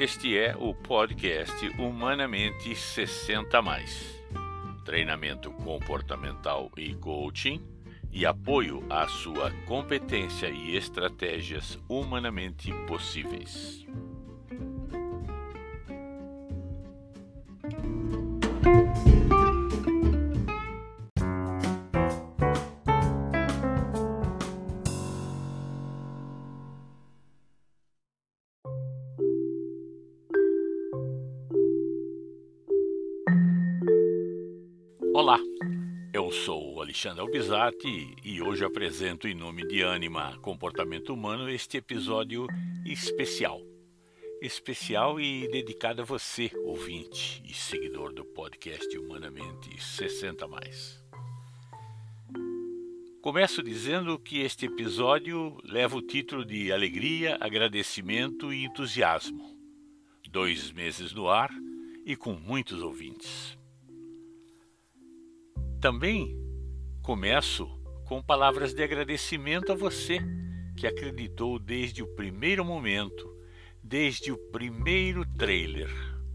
Este é o podcast Humanamente 60 mais. Treinamento comportamental e coaching e apoio à sua competência e estratégias humanamente possíveis. Olá, eu sou Alexandre Albizati e hoje apresento em nome de Anima Comportamento Humano este episódio especial. Especial e dedicado a você, ouvinte e seguidor do podcast Humanamente 60 mais. Começo dizendo que este episódio leva o título de Alegria, Agradecimento e Entusiasmo. Dois meses no ar e com muitos ouvintes. Também começo com palavras de agradecimento a você que acreditou desde o primeiro momento, desde o primeiro trailer.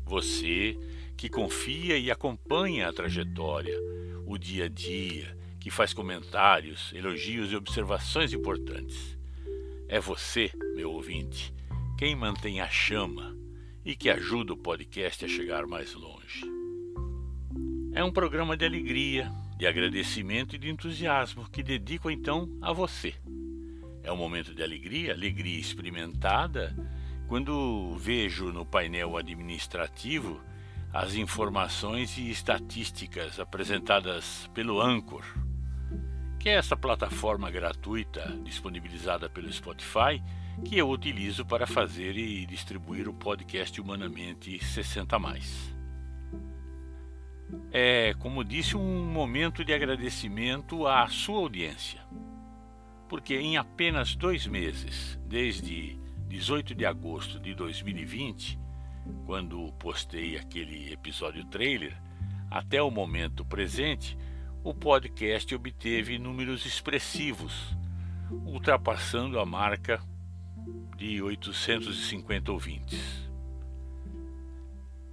Você que confia e acompanha a trajetória, o dia a dia, que faz comentários, elogios e observações importantes. É você, meu ouvinte, quem mantém a chama e que ajuda o podcast a chegar mais longe. É um programa de alegria, de agradecimento e de entusiasmo que dedico então a você. É um momento de alegria, alegria experimentada, quando vejo no painel administrativo as informações e estatísticas apresentadas pelo Anchor, que é essa plataforma gratuita disponibilizada pelo Spotify que eu utilizo para fazer e distribuir o podcast Humanamente 60 mais é, como disse, um momento de agradecimento à sua audiência. Porque em apenas dois meses, desde 18 de agosto de 2020, quando postei aquele episódio trailer, até o momento presente, o podcast obteve números expressivos, ultrapassando a marca de 850 ouvintes.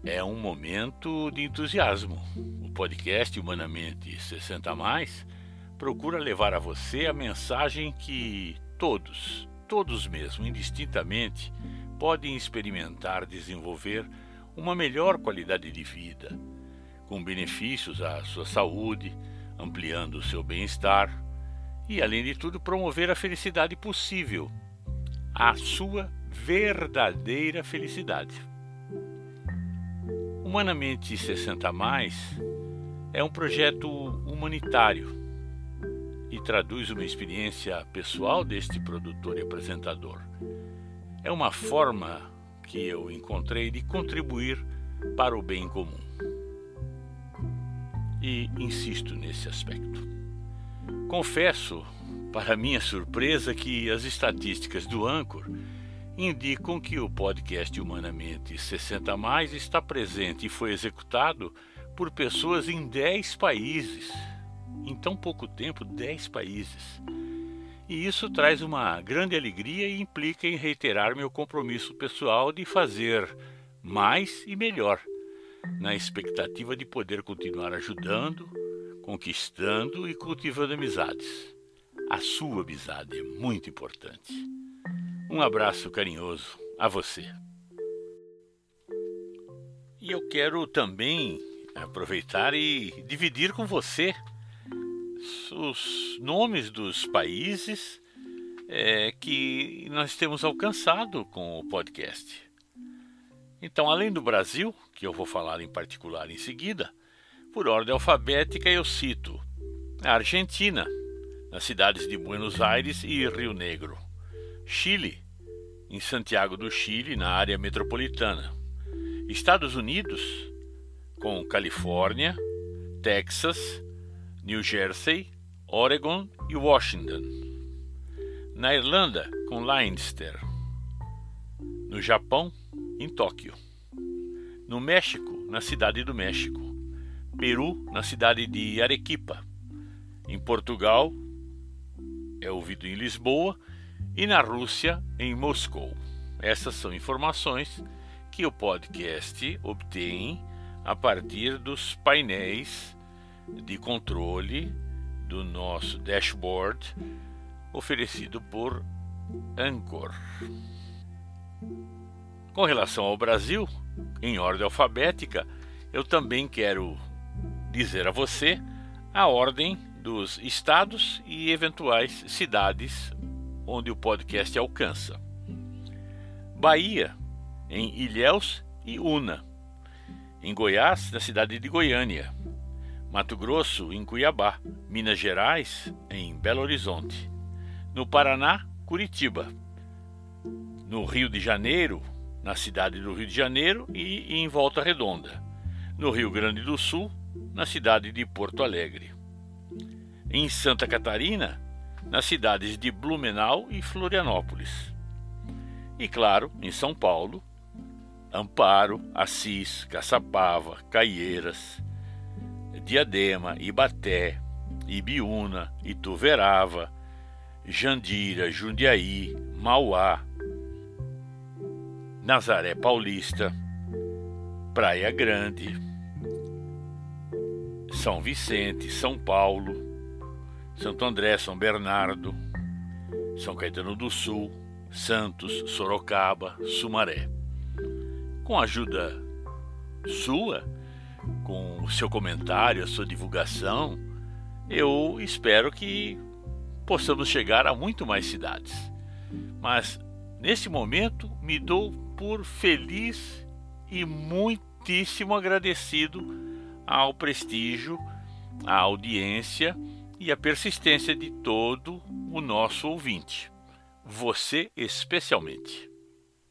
É um momento de entusiasmo. O podcast Humanamente 60 Mais procura levar a você a mensagem que todos, todos mesmo, indistintamente, podem experimentar desenvolver uma melhor qualidade de vida, com benefícios à sua saúde, ampliando o seu bem-estar e, além de tudo, promover a felicidade possível, a sua verdadeira felicidade. Humanamente 60 Mais é um projeto humanitário e traduz uma experiência pessoal deste produtor e apresentador. É uma forma que eu encontrei de contribuir para o bem comum. E insisto nesse aspecto. Confesso, para minha surpresa, que as estatísticas do Anchor indicam que o podcast Humanamente 60 Mais está presente e foi executado por pessoas em 10 países. Em tão pouco tempo, 10 países. E isso traz uma grande alegria e implica em reiterar meu compromisso pessoal de fazer mais e melhor, na expectativa de poder continuar ajudando, conquistando e cultivando amizades. A sua amizade é muito importante. Um abraço carinhoso a você. E eu quero também aproveitar e dividir com você os nomes dos países é, que nós temos alcançado com o podcast. Então, além do Brasil, que eu vou falar em particular em seguida, por ordem alfabética eu cito a Argentina, nas cidades de Buenos Aires e Rio Negro. Chile, em Santiago do Chile, na área metropolitana. Estados Unidos, com Califórnia, Texas, New Jersey, Oregon e Washington. Na Irlanda, com Leinster. No Japão, em Tóquio. No México, na cidade do México. Peru, na cidade de Arequipa. Em Portugal, é ouvido em Lisboa e na Rússia, em Moscou. Essas são informações que o podcast obtém a partir dos painéis de controle do nosso dashboard oferecido por Anchor. Com relação ao Brasil, em ordem alfabética, eu também quero dizer a você a ordem dos estados e eventuais cidades onde o podcast alcança. Bahia, em Ilhéus e Una. Em Goiás, na cidade de Goiânia. Mato Grosso, em Cuiabá. Minas Gerais, em Belo Horizonte. No Paraná, Curitiba. No Rio de Janeiro, na cidade do Rio de Janeiro e em Volta Redonda. No Rio Grande do Sul, na cidade de Porto Alegre. Em Santa Catarina, nas cidades de Blumenau e Florianópolis. E claro, em São Paulo, Amparo, Assis, Caçapava, Caieiras, Diadema, Ibaté, Ibiúna, Ituverava, Jandira, Jundiaí, Mauá, Nazaré Paulista, Praia Grande, São Vicente, São Paulo, Santo André, São Bernardo, São Caetano do Sul, Santos, Sorocaba, Sumaré. Com a ajuda sua, com o seu comentário, a sua divulgação, eu espero que possamos chegar a muito mais cidades. Mas nesse momento me dou por feliz e muitíssimo agradecido ao prestígio, à audiência e à persistência de todo o nosso ouvinte. Você especialmente.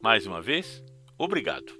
Mais uma vez, obrigado.